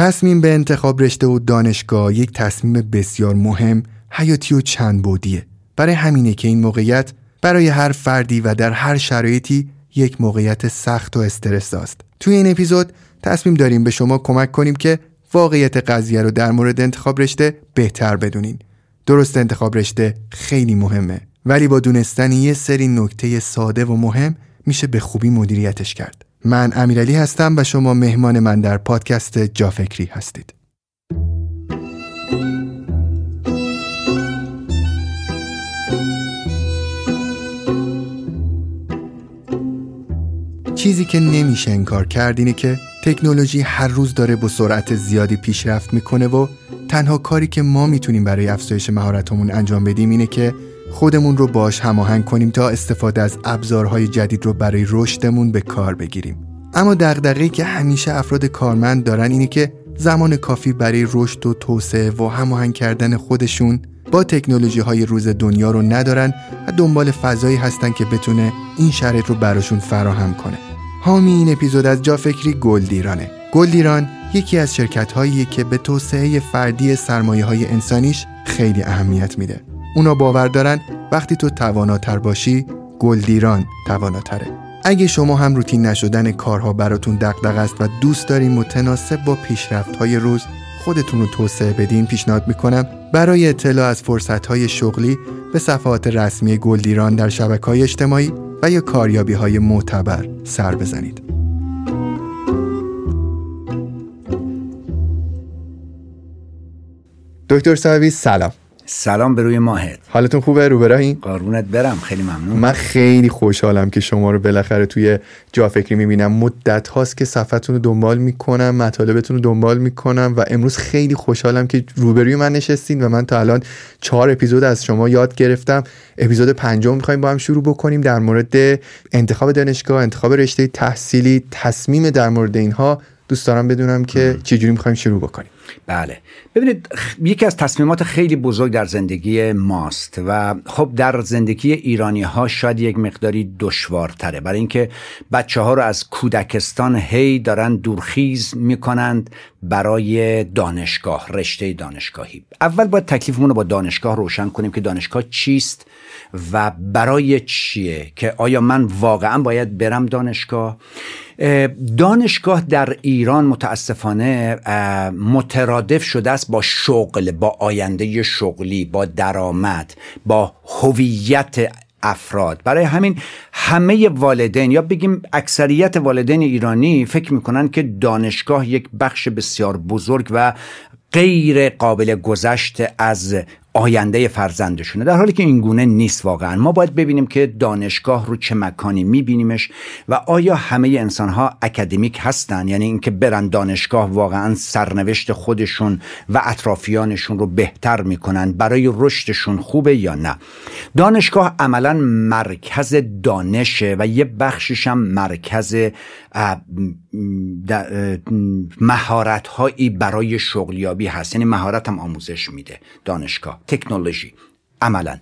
تصمیم به انتخاب رشته و دانشگاه یک تصمیم بسیار مهم حیاتی و چند بودیه. برای همینه که این موقعیت برای هر فردی و در هر شرایطی یک موقعیت سخت و استرس است. توی این اپیزود تصمیم داریم به شما کمک کنیم که واقعیت قضیه رو در مورد انتخاب رشته بهتر بدونین. درست انتخاب رشته خیلی مهمه ولی با دونستن یه سری نکته ساده و مهم میشه به خوبی مدیریتش کرد. من امیرعلی هستم و شما مهمان من در پادکست جافکری هستید. چیزی که نمیشه انکار کرد اینه که تکنولوژی هر روز داره با سرعت زیادی پیشرفت می‌کنه و تنها کاری که ما می‌تونیم برای افزایش مهارتمون انجام بدیم اینه که خودمون رو باش هماهنگ کنیم تا استفاده از ابزارهای جدید رو برای رشدمون به کار بگیریم. اما دغدغه‌ای که همیشه افراد کارمند دارن اینه که زمان کافی برای رشد و توسعه و هماهنگ کردن خودشون با تکنولوژی های روز دنیا رو ندارن و دنبال فضایی هستن که بتونه این شرایط رو براشون فراهم کنه. حامی این اپیزود از جافکری گلدیرانه. گلدیران یکی از شرکت هایی که به توسعه فردی سرمایه های انسانیش خیلی اهمیت میده. اونا باور دارن وقتی تو تواناتر باشی گلدیران تواناتره. اگه شما هم روتین نشدن کارها براتون دغدغه است و دوست دارین متناسب با پیشرفت های روز خودتون رو توسعه بدین پیشنهاد می‌کنم برای اطلاع از فرصت های شغلی به صفحات رسمی گلدیران در شبکه های اجتماعی و یا کاریابی های معتبر سر بزنید. دکتر صاحبی سلام. سلام به روی ماهت. حالتون خوبه؟ رو براهین؟ قارونت برم خیلی ممنون. من خیلی خوشحالم که شما رو بالاخره توی جا فکری می‌بینم. مدت هاست که صفحتون رو دنبال می‌کنم مطالبتون رو دنبال می‌کنم و امروز خیلی خوشحالم که روبروی من نشستین و من تا الان چهار اپیزود از شما یاد گرفتم. اپیزود پنجم می‌خوایم با هم شروع بکنیم در مورد انتخاب دانشگاه انتخاب رشته تحصیلی تصمیم در مورد اینها. دوست دارم بدونم که چجوری می‌خوایم شروع بکنیم. بله. ببینید یکی از تصمیمات خیلی بزرگ در زندگی ماست و خب در زندگی ایرانی ها شاید یک مقداری دشوارتره. برای اینکه بچه ها رو از کودکستان هی دارن دورخیز می‌کنند برای دانشگاه رشته دانشگاهی. اول باید تکلیفمون رو با دانشگاه روشن کنیم که دانشگاه چیست و برای چیه که آیا من واقعا باید برم دانشگاه؟ دانشگاه در ایران متاسفانه مترادف شده است با شغل با آینده شغلی با درآمد با هویت افراد. برای همین همه والدین یا بگیم اکثریت والدین ایرانی فکر می‌کنن که دانشگاه یک بخش بسیار بزرگ و غیر قابل گذشت از آینده فرزندشونه در حالی که این گونه نیست واقعا. ما باید ببینیم که دانشگاه رو چه مکانی میبینیمش و آیا همه انسان ها اکادمیک هستن؟ یعنی اینکه برن دانشگاه واقعا سرنوشت خودشون و اطرافیانشون رو بهتر می‌کنن برای رشدشون خوبه یا نه؟ دانشگاه عملا مرکز دانشه و یه بخشش هم مرکز مهارت هایی برای شغلیابی هست. یعنی مهارت هم آموزش میده دانشگاه. تکنولوژی. عملا.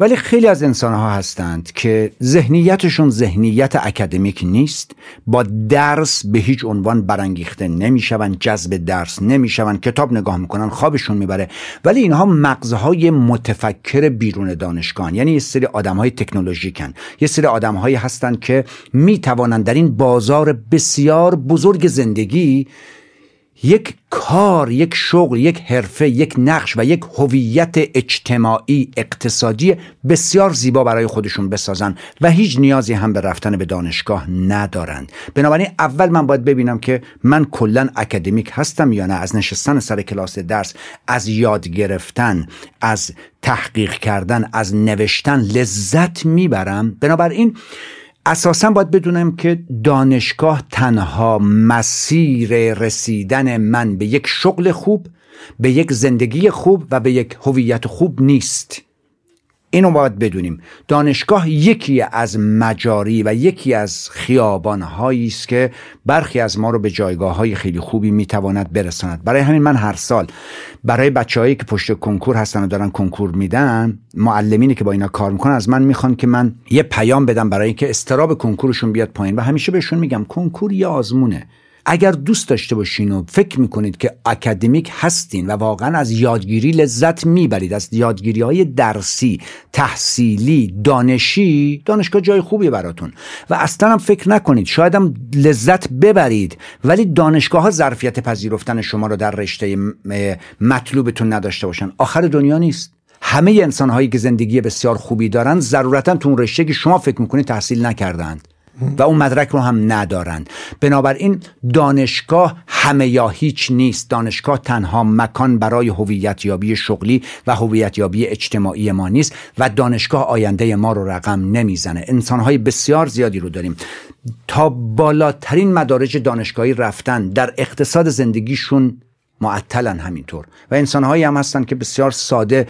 ولی خیلی از انسان ها هستند که ذهنیتشون ذهنیت اکادمیک نیست با درس به هیچ عنوان برانگیخته نمیشون جذب درس نمیشون کتاب نگاه می‌کنن خوابشون می‌بره. ولی اینها مغزهای متفکر بیرون دانشگاه یعنی یه سری آدم های تکنولوژیکن یه سری آدم هستند که می‌توانند در این بازار بسیار بزرگ زندگی یک کار یک شغل یک حرفه یک نقش و یک هویت اجتماعی اقتصادی بسیار زیبا برای خودشون بسازن و هیچ نیازی هم به رفتن به دانشگاه ندارند. بنابراین اول من باید ببینم که من کلا اکادمیک هستم یا نه. از نشستن سر کلاس درس از یاد گرفتن از تحقیق کردن از نوشتن لذت می‌برم. بنابراین اساسا باید بدونم که دانشگاه تنها مسیر رسیدن من به یک شغل خوب به یک زندگی خوب و به یک هویت خوب نیست. اینو باید بدونیم. دانشگاه یکی از مجاری و یکی از خیابانهایی است که برخی از ما رو به جایگاه های خیلی خوبی می‌تواند برساند. برای همین من هر سال برای بچههایی که پشت کنکور هستن و دارن کنکور میدن معلمینی که با اینا کار می‌کنن از من می‌خوان که من یه پیام بدم برای اینکه استراب کنکورشون بیاد پایین. و همیشه بهشون میگم کنکور یه آزمونه. اگر دوست داشته باشین و فکر می‌کنید که اکادمیک هستین و واقعا از یادگیری لذت می‌برید از یادگیری های درسی تحصیلی دانشی دانشگاه جای خوبی براتون. و اصلا هم فکر نکنید شاید هم لذت ببرید ولی دانشگاه ها ظرفیت پذیرفتن شما رو در رشته مطلوبتون نداشته باشن. آخر دنیا نیست. همه انسان هایی که زندگی بسیار خوبی دارن ضرورتا تو اون رشته که شما فکر می‌کنید تحصیل نکردند و اون مدرک رو هم ندارند. بنابراین دانشگاه همه یا هیچ نیست. دانشگاه تنها مکان برای هویت یابی شغلی و هویت یابی اجتماعی ما نیست و دانشگاه آینده ما رو رقم نمی‌زنه. انسانهای بسیار زیادی رو داریم. تا بالاترین مدارج دانشگاهی رفتن در اقتصاد زندگیشون معطلن همینطور. و انسانهایی هم هستن که بسیار ساده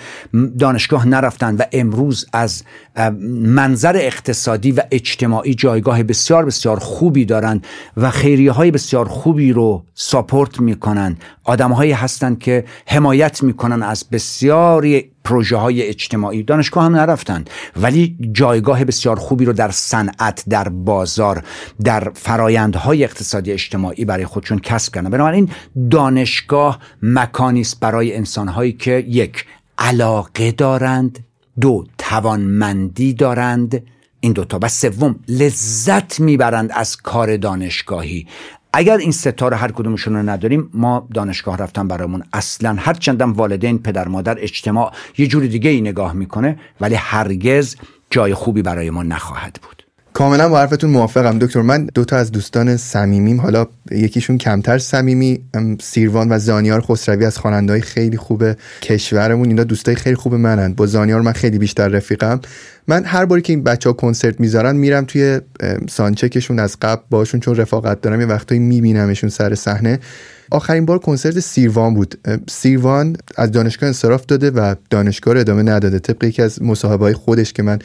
دانشگاه نرفتن و امروز از منظر اقتصادی و اجتماعی جایگاه بسیار بسیار خوبی دارند و خیریه های بسیار خوبی رو ساپورت می‌کنن آدمهایی هستند که حمایت می‌کنن از بسیاری پروژه های اجتماعی. دانشگاه هم نرفتند ولی جایگاه بسیار خوبی رو در صنعت در بازار در فرایندهای اقتصادی اجتماعی برای خودشون کسب کردن. بنابراین دانشگاه مکانی است برای انسانهایی که یک علاقه دارند دو توانمندی دارند. این دوتا. و سوم لذت می‌برند از کار دانشگاهی. اگر این ستا رو هر کدومشون رو نداریم ما دانشگاه رفتن برامون. اصلا هر چندم والدین پدر مادر اجتماع یه جور دیگه ای نگاه می‌کنه ولی هرگز جای خوبی برای ما نخواهد بود. کاملا با حرفتون موافقم. دکتر من دوتا از دوستان صمیمیم. حالا یکیشون کمتر صمیمی سیروان و زانیار خسروی از خواننده‌های خیلی خوب کشورمون. اینا دوستای خیلی خوب منن. با زانیار من خیلی بیشتر رفیقم. من هر باری که این بچه ها کنسرت می‌ذارن میرم توی سانچکشون از قبل باشون چون رفاقت دارم. یه وقتایی میبینمشون سر صحنه. آخرین بار کنسرت سیروان بود. سیروان از دانشگاه انصراف داده و دانشگاه رو ادامه نداده. طبق یکی از مصاحبه های خودش که من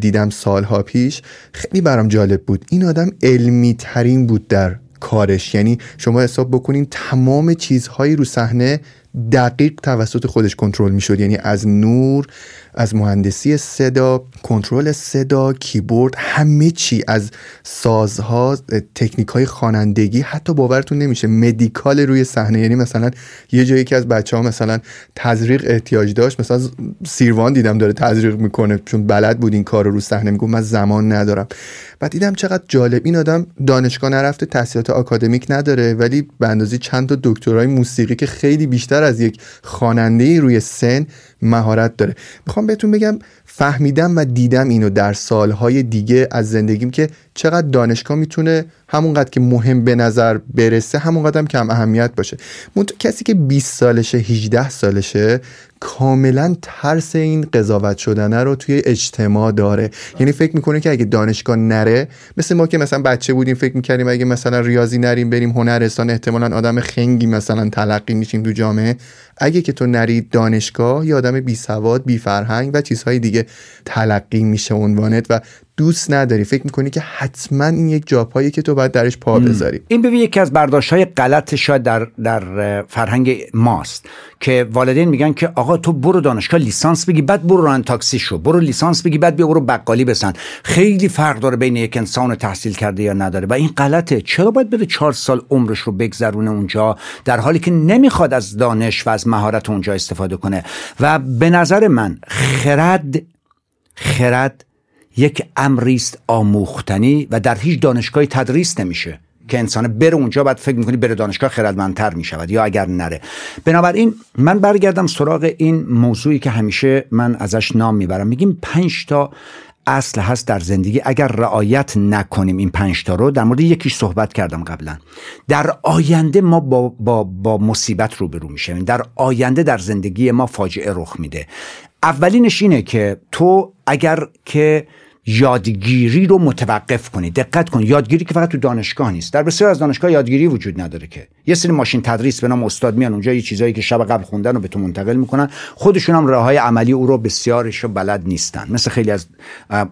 دیدم سالها پیش خیلی برام جالب بود. این آدم علمی ترین بود در کارش. یعنی شما حساب بکنین تمام چیزهایی رو صحنه دقیق توسط خودش کنترل می‌شد. یعنی از نور از مهندسی صدا کنترل صدا کیبورد همه چی از سازها تکنیک های خوانندگی حتی باورتون نمیشه مدیکال روی صحنه. یعنی مثلا یه جایی که از بچه ها مثلا تزریق احتیاج داشت مثلا سیروان دیدم داره تزریق می‌کنه چون بلد بود این کار رو رو صحنه. میگم من زمان ندارم. و دیدم چقدر جالب. این آدم دانشگاه نرفته تحصیلات آکادمیک نداره ولی به اندازه چند تا دکترای موسیقی که خیلی بیشتر از یک خواننده روی سن مهارت داره. می‌خوام بهتون بگم فهمیدم و دیدم اینو در سالهای دیگه از زندگیم که چقدر دانشگاه می‌تونه همونقدر که مهم به نظر برسه همونقدر کم اهمیت باشه. منتها کسی که 20 سالشه 18 سالشه کاملا ترس این قضاوت شدنه رو توی اجتماع داره. یعنی فکر می‌کنه که اگه دانشگاه نره مثل ما که مثلا بچه بودیم فکر می‌کردیم اگه مثلا ریاضی نریم بریم هنرستان احتمالا آدم خنگی مثلا تلقی میشیم تو جامعه. اگه که تو نری دانشگاه یا آدم بی سواد بی فرهنگ و چیزهای دیگه تلقی میشه عنوانت و دوست نداری. فکر می‌کنی که حتما این یک جاپایی که تو باید درش پا بذاری. این ببین یکی از برداشت های غلط شاید در در فرهنگ ماست که والدین میگن که آقا تو برو دانشگاه لیسانس بگی بعد برو ران تاکسی شو. برو لیسانس بگی بعد بیا برو بقالی بسن. خیلی فرق داره بین یک انسان تحصیل کرده یا نداره و این غلطه. چرا باید بده چهار سال عمرش رو بگذرونه اونجا در حالی که نمی‌خواد از دانش و از مهارت اونجا استفاده کنه؟ و به نظر من خرد خرد یک امری است آموختنی و در هیچ دانشگاهی تدریس نمیشه که انسان بره اونجا بعد فکر می‌کنی بره دانشگاه خردمندتر می‌شود یا اگر نره. بنابراین من برگردم سراغ این موضوعی که همیشه من ازش نام می‌برم. میگیم پنج تا اصل هست در زندگی. اگر رعایت نکنیم این پنج تا رو در مورد یکیش صحبت کردم قبلا. در آینده ما با, با, با مصیبت روبرو میشیم در آینده در زندگی ما فاجعه رخ میده. اولینش اینه که تو اگر که یادگیری رو متوقف کنید دقت کن یادگیری که فقط تو دانشگاه نیست. در بسیار از دانشگاه یادگیری وجود نداره که. یه سری ماشین تدریس به نام استاد میان اونجا یه چیزایی که شب قبل خوندن رو به تو منتقل می‌کنن. خودشون هم راه های عملی او رو بسیارش بلد نیستن. مثل خیلی از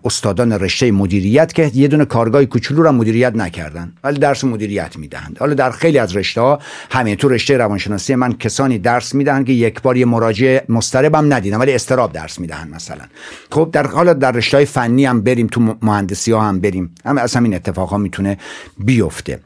استادان رشته مدیریت که یه دونه کارگاه کوچولو رو مدیریت نکردن ولی درس مدیریت می‌دهند. حالا در خیلی از رشته ها همین تو رشته روانشناسی من کسانی درس می‌دهند که یک بار یه مراجعه مستربم ندیدن ولی استراب درس می‌دهند مثلا. خب در حالا در رشته های فنی هم بریم تو مهندسی ها هم بریم. هم از همین اتفاق ها می‌تونه بیفته.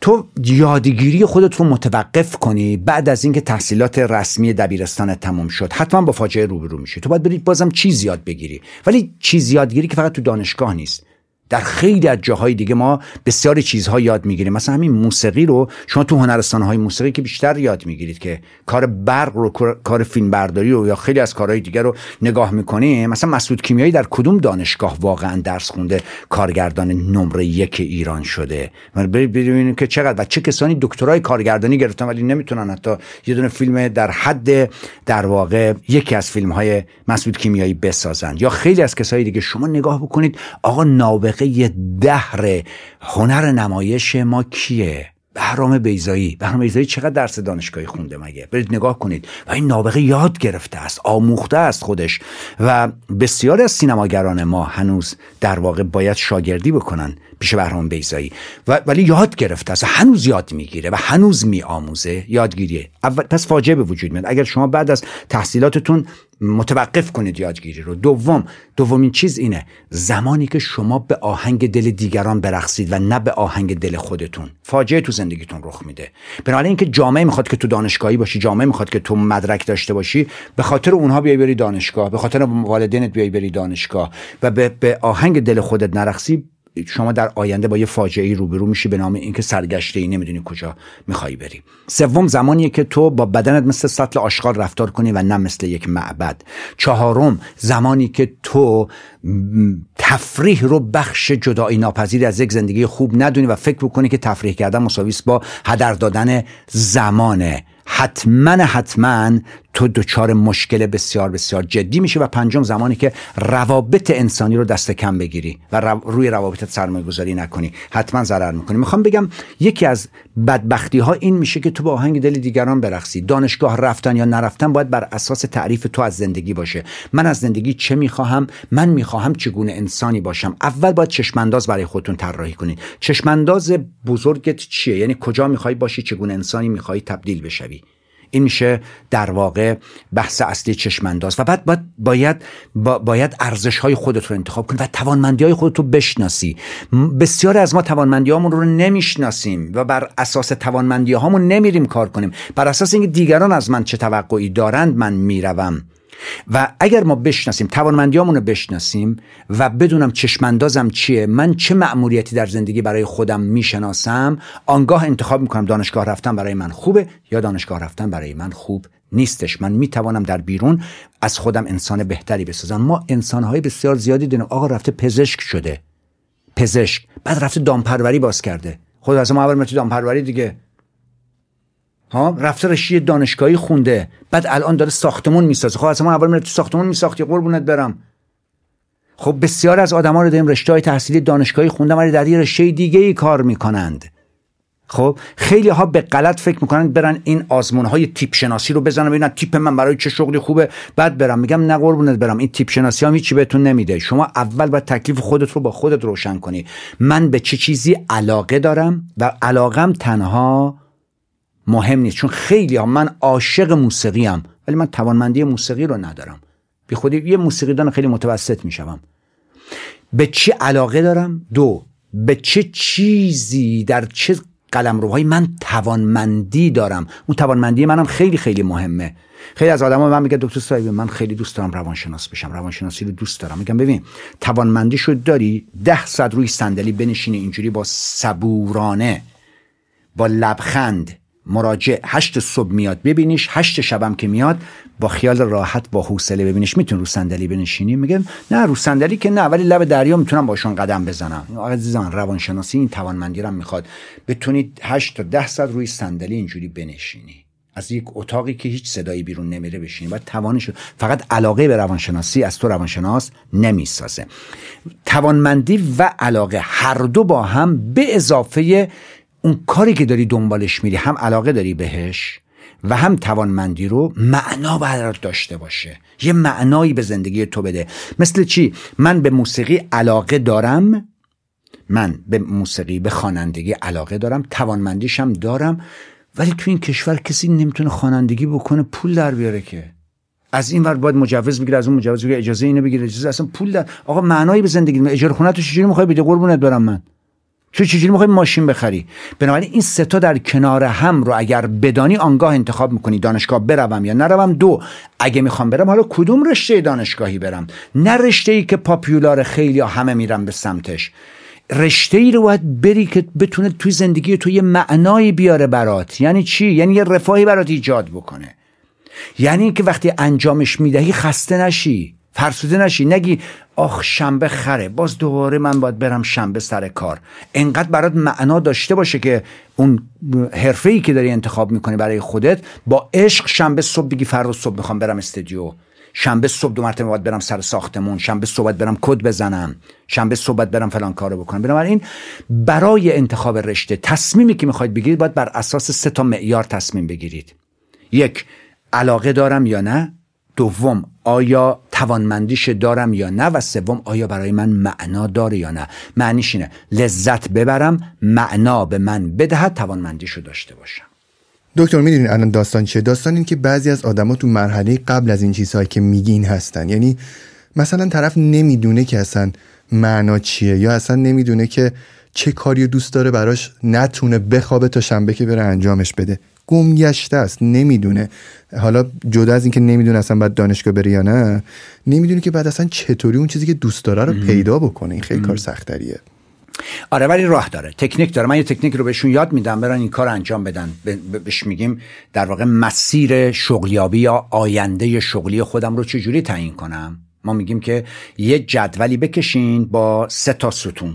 تو یادگیری خودت رو متوقف کنی بعد از اینکه تحصیلات رسمی دبیرستان تموم شد. حتما با فاجعه روبرو میشی. تو باید برید بازم چیز یاد بگیری. ولی چیز یادگیری که فقط تو دانشگاه نیست. در خیلی از جاهای دیگه ما بسیاری چیزها یاد می‌گیریم. مثلا همین موسیقی رو شما تو هنرستان های موسیقی که بیشتر یاد می‌گیرید که کار برق رو کار فیلم برداری رو یا خیلی از کارهای دیگر رو نگاه می‌کنیم مثلا مسعود کیمیایی در کدوم دانشگاه واقعا درس خونده؟ کارگردان نمره یک ایران شده. ببینیم که چقدر. و چه کسانی دکترای کارگردانی گرفتن ولی نمی‌تونن حتی یه دونه فیلم در حد در واقع یکی از فیلم های مسعود کیمیایی بسازن. یا خیلی از کسایی دیگه. شما نگاه بکنید آقا نابغه سابقه دهر هنر نمایش ما کیه؟ بهرام بیزایی بهرام بیزایی چقدر درس دانشگاهی خونده مگه؟ برید نگاه کنید. و این نابغه یاد گرفته است آموخته است خودش. و بسیاری از سینماگران ما هنوز در واقع باید شاگردی بکنن پیش بهرام بیزایی و ولی یاد گرفته است هنوز یاد می‌گیره و هنوز میآموزه. یادگیریه. اول پس فاجعه به وجود میاد. اگر شما بعد از تحصیلاتتون متوقف کنید یادگیری رو. دوم دومین چیز اینه. زمانی که شما به آهنگ دل دیگران برقصید و نه به آهنگ دل خودتون. فاجعه تو زندگیتون رخ میده. بنابراین اینکه جامعه می‌خواد که تو دانشگاهی باشی جامعه می‌خواد که تو مدرک داشته باشی به خاطر اونها بیای بری دانشگاه به خاطر والدینت بیای بری دانشگاه و به, به آهنگ دل خودت نرقصی شما در آینده با یه فاجعه روبرو میشی به نام اینکه سرگشته ای نمی‌دونی کجا می‌خوای بری. سوم زمانیه که تو با بدنت مثل سطل آشغال رفتار کنی و نه مثل یک معبد. چهارم زمانی که تو تفریح رو بخش جدایی ناپذیر از یک زندگی خوب ندونی و فکر بکنی که تفریح کردن مساویس با هدر دادن زمانه. حتما حتما تو دچار مشکل بسیار بسیار جدی میشه و پنجم زمانی که روابط انسانی رو دست کم بگیری و روی روابطت سرمایه گذاری نکنی. حتما ضرر می‌کنی. می‌خوام بگم یکی از بدبختی ها این میشه که تو با آهنگ دل دیگران برقصی. دانشگاه رفتن یا نرفتن باید بر اساس تعریف تو از زندگی باشه. من از زندگی چه می‌خواهم؟ من می‌خواهم چگونه انسانی باشم؟ اول باید چشمانداز برای خودتون طراحی کنید. چشمانداز بزرگت چیه؟ یعنی کجا می‌خوای باشی؟ چگونه انسانی می‌خوای تبدیل بشوی؟ این میشه در واقع بحث اصلی چشمانداز. و بعد باید باید باید ارزش های خودت رو انتخاب کنی و توانمندی های خودت رو بشناسی. بسیار از ما توانمندی هامون رو نمی‌شناسیم و بر اساس توانمندی هامون نمیریم کار کنیم. بر اساس اینکه دیگران از من چه توقعی دارند من می‌روم. و اگر ما بشناسیم توانمندیامون رو بشناسیم و بدونم چشماندازم چیه من چه مأموریتی در زندگی برای خودم می‌شناسم آنگاه انتخاب می‌کنم دانشگاه رفتن برای من خوبه یا دانشگاه رفتن برای من خوب نیستش. من می‌توانم در بیرون از خودم انسان بهتری بسازم. ما انسانهای بسیار زیادی داریم آقا رفته پزشک شده. پزشک. بعد رفته دامپروری باز کرده. خود از ما اول دامپروری دیگه. ها؟ رفته رشته دانشگاهی خونده. بعد الان داره ساختمون می‌سازه. خب اصلا اول میره تو ساختمون میساختی قربونت برم. خب بسیار از آدما رو داریم رشته های تحصیلی دانشگاهی خونده ولی در یه رشته دیگه ای کار می‌کنند. خب خیلی ها به غلط فکر می‌کنند برن این آزمون های تیپ شناسی رو بزنن ببینن تیپ من برای چه شغلی خوبه. بعد برم میگم نه قربونت برم. این تیپ شناسی هم هیچی بهتون نمیده. شما اول باید تکلیف خودت رو با خودت روشن کنی. من به چه چیزی علاقه دارم؟ و علاقم تنها مهم نیست. چون خیلی ها من عاشق موسیقی هم ولی من توانمندی موسیقی رو ندارم. بی خودی یه موسیقیدان خیلی متوسط میشم به چی علاقه دارم؟ دو به چه چیزی در چه قلم روهای من توانمندی دارم؟ اون توانمندی منم خیلی خیلی مهمه. خیلی از آدما من میگه دکتر صاحب من خیلی دوست دارم روانشناس بشم. روانشناسی رو دوست دارم. میگم ببین توانمندی شد داری ده صد روی صندلی بنشینی اینجوری با صبورانه با لبخند. مراجع هشت صبح میاد ببینیش هشت شبم که میاد با خیال راحت با حوصله ببینیش. میتون رو صندلی بنشینی؟ میگن نه رو صندلی که نه ولی لب دریا می‌تونم باشون قدم بزنم. عزیزان روانشناسی این توانمندی رو می‌خواد. بتونید هشت تا ده ساعت روی صندلی اینجوری بنشینی. از یک اتاقی که هیچ صدایی بیرون نمیره بشینی. و توانش فقط علاقه به روانشناسی از تو روانشناس نمی‌سازه. توانمندی و علاقه هر دو با هم به اضافه اون کاری که داری دنبالش میری هم علاقه داری بهش و هم توانمندی رو معنا باید داشته باشه. یه معنایی به زندگی تو بده. مثل چی؟ من به موسیقی علاقه دارم من به موسیقی به خوانندگی علاقه دارم توانمندیشم دارم ولی تو این کشور کسی نمی‌تونه خوانندگی بکنه پول در بیاره که. از این ور باید مجوز بگیره از اون مجوز بگیره اجازه اینو بگیره اجازه اصلا پول در آقا معنایی به زندگی اجاره خونه تو چجوری می‌خوای؟ بده قربونت برم من. تو چجوری می‌خوای ماشین بخری؟ بنابراین این ستا در کنار هم رو اگر بدانی آنگاه انتخاب می‌کنی دانشگاه بروم یا نروم. دو اگه می‌خوام برم حالا کدوم رشته دانشگاهی برم؟ نه رشته ای که پاپیولار خیلی همه میرم به سمتش. رشته ای رو باید بری که بتونه توی زندگی تو یه معنایی بیاره برات. یعنی چی؟ یعنی یه رفاهی برات ایجاد بکنه. یعنی که وقتی انجامش می‌دهی خسته نشی. فرسوده نشی. نگی آخ شنبه خره. باز دوباره من باید برم شنبه سر کار. انقدر برات معنا داشته باشه که اون حرفه ای که داری انتخاب می‌کنی برای خودت با عشق شنبه صبح بگی فردا صبح می‌خوام برم استودیو شنبه صبح دو مرتبه باید برم سر ساختمون. شنبه صبح باید برم کد بزنم. شنبه صبح باید برم فلان کارو بکنم. بنابراین برای انتخاب رشته تصمیمی که می‌خواید بگیرید باید بر اساس سه تا معیار تصمیم بگیرید. یک علاقه دارم یا نه؟ دوم آیا توانمندیش دارم یا نه؟ و سوم آیا برای من معنا داره یا نه؟ معنیش اینه لذت ببرم معنا به من بدهد توانمندیشو داشته باشم. دکتر می‌دونین الان داستان چیه؟ داستان این که بعضی از آدما تو مرحله قبل از این چیزهایی که میگین هستن. یعنی مثلا طرف نمی‌دونه که اصلا معنا چیه یا اصلا نمی‌دونه که چه کاری دوست داره براش نتونه بخوابه تا شنبه که بره انجامش بده. گمگشته است نمی‌دونه. حالا جدا از اینکه نمی‌دونه اصلا باید دانشگاه بره یا نه نمی‌دونه که بعد اصلا چطوری اون چیزی که دوست داره رو پیدا بکنه. این خیلی کار سختریه. آره ولی راه داره. تکنیک داره. من یه تکنیک رو بهشون یاد میدم برن این کار انجام بدن. بهش میگیم در واقع مسیر شغلیابی یا آینده شغلی خودم رو چجوری تعیین کنم. ما میگیم که یه جدولی بکشین با سه تا ستون.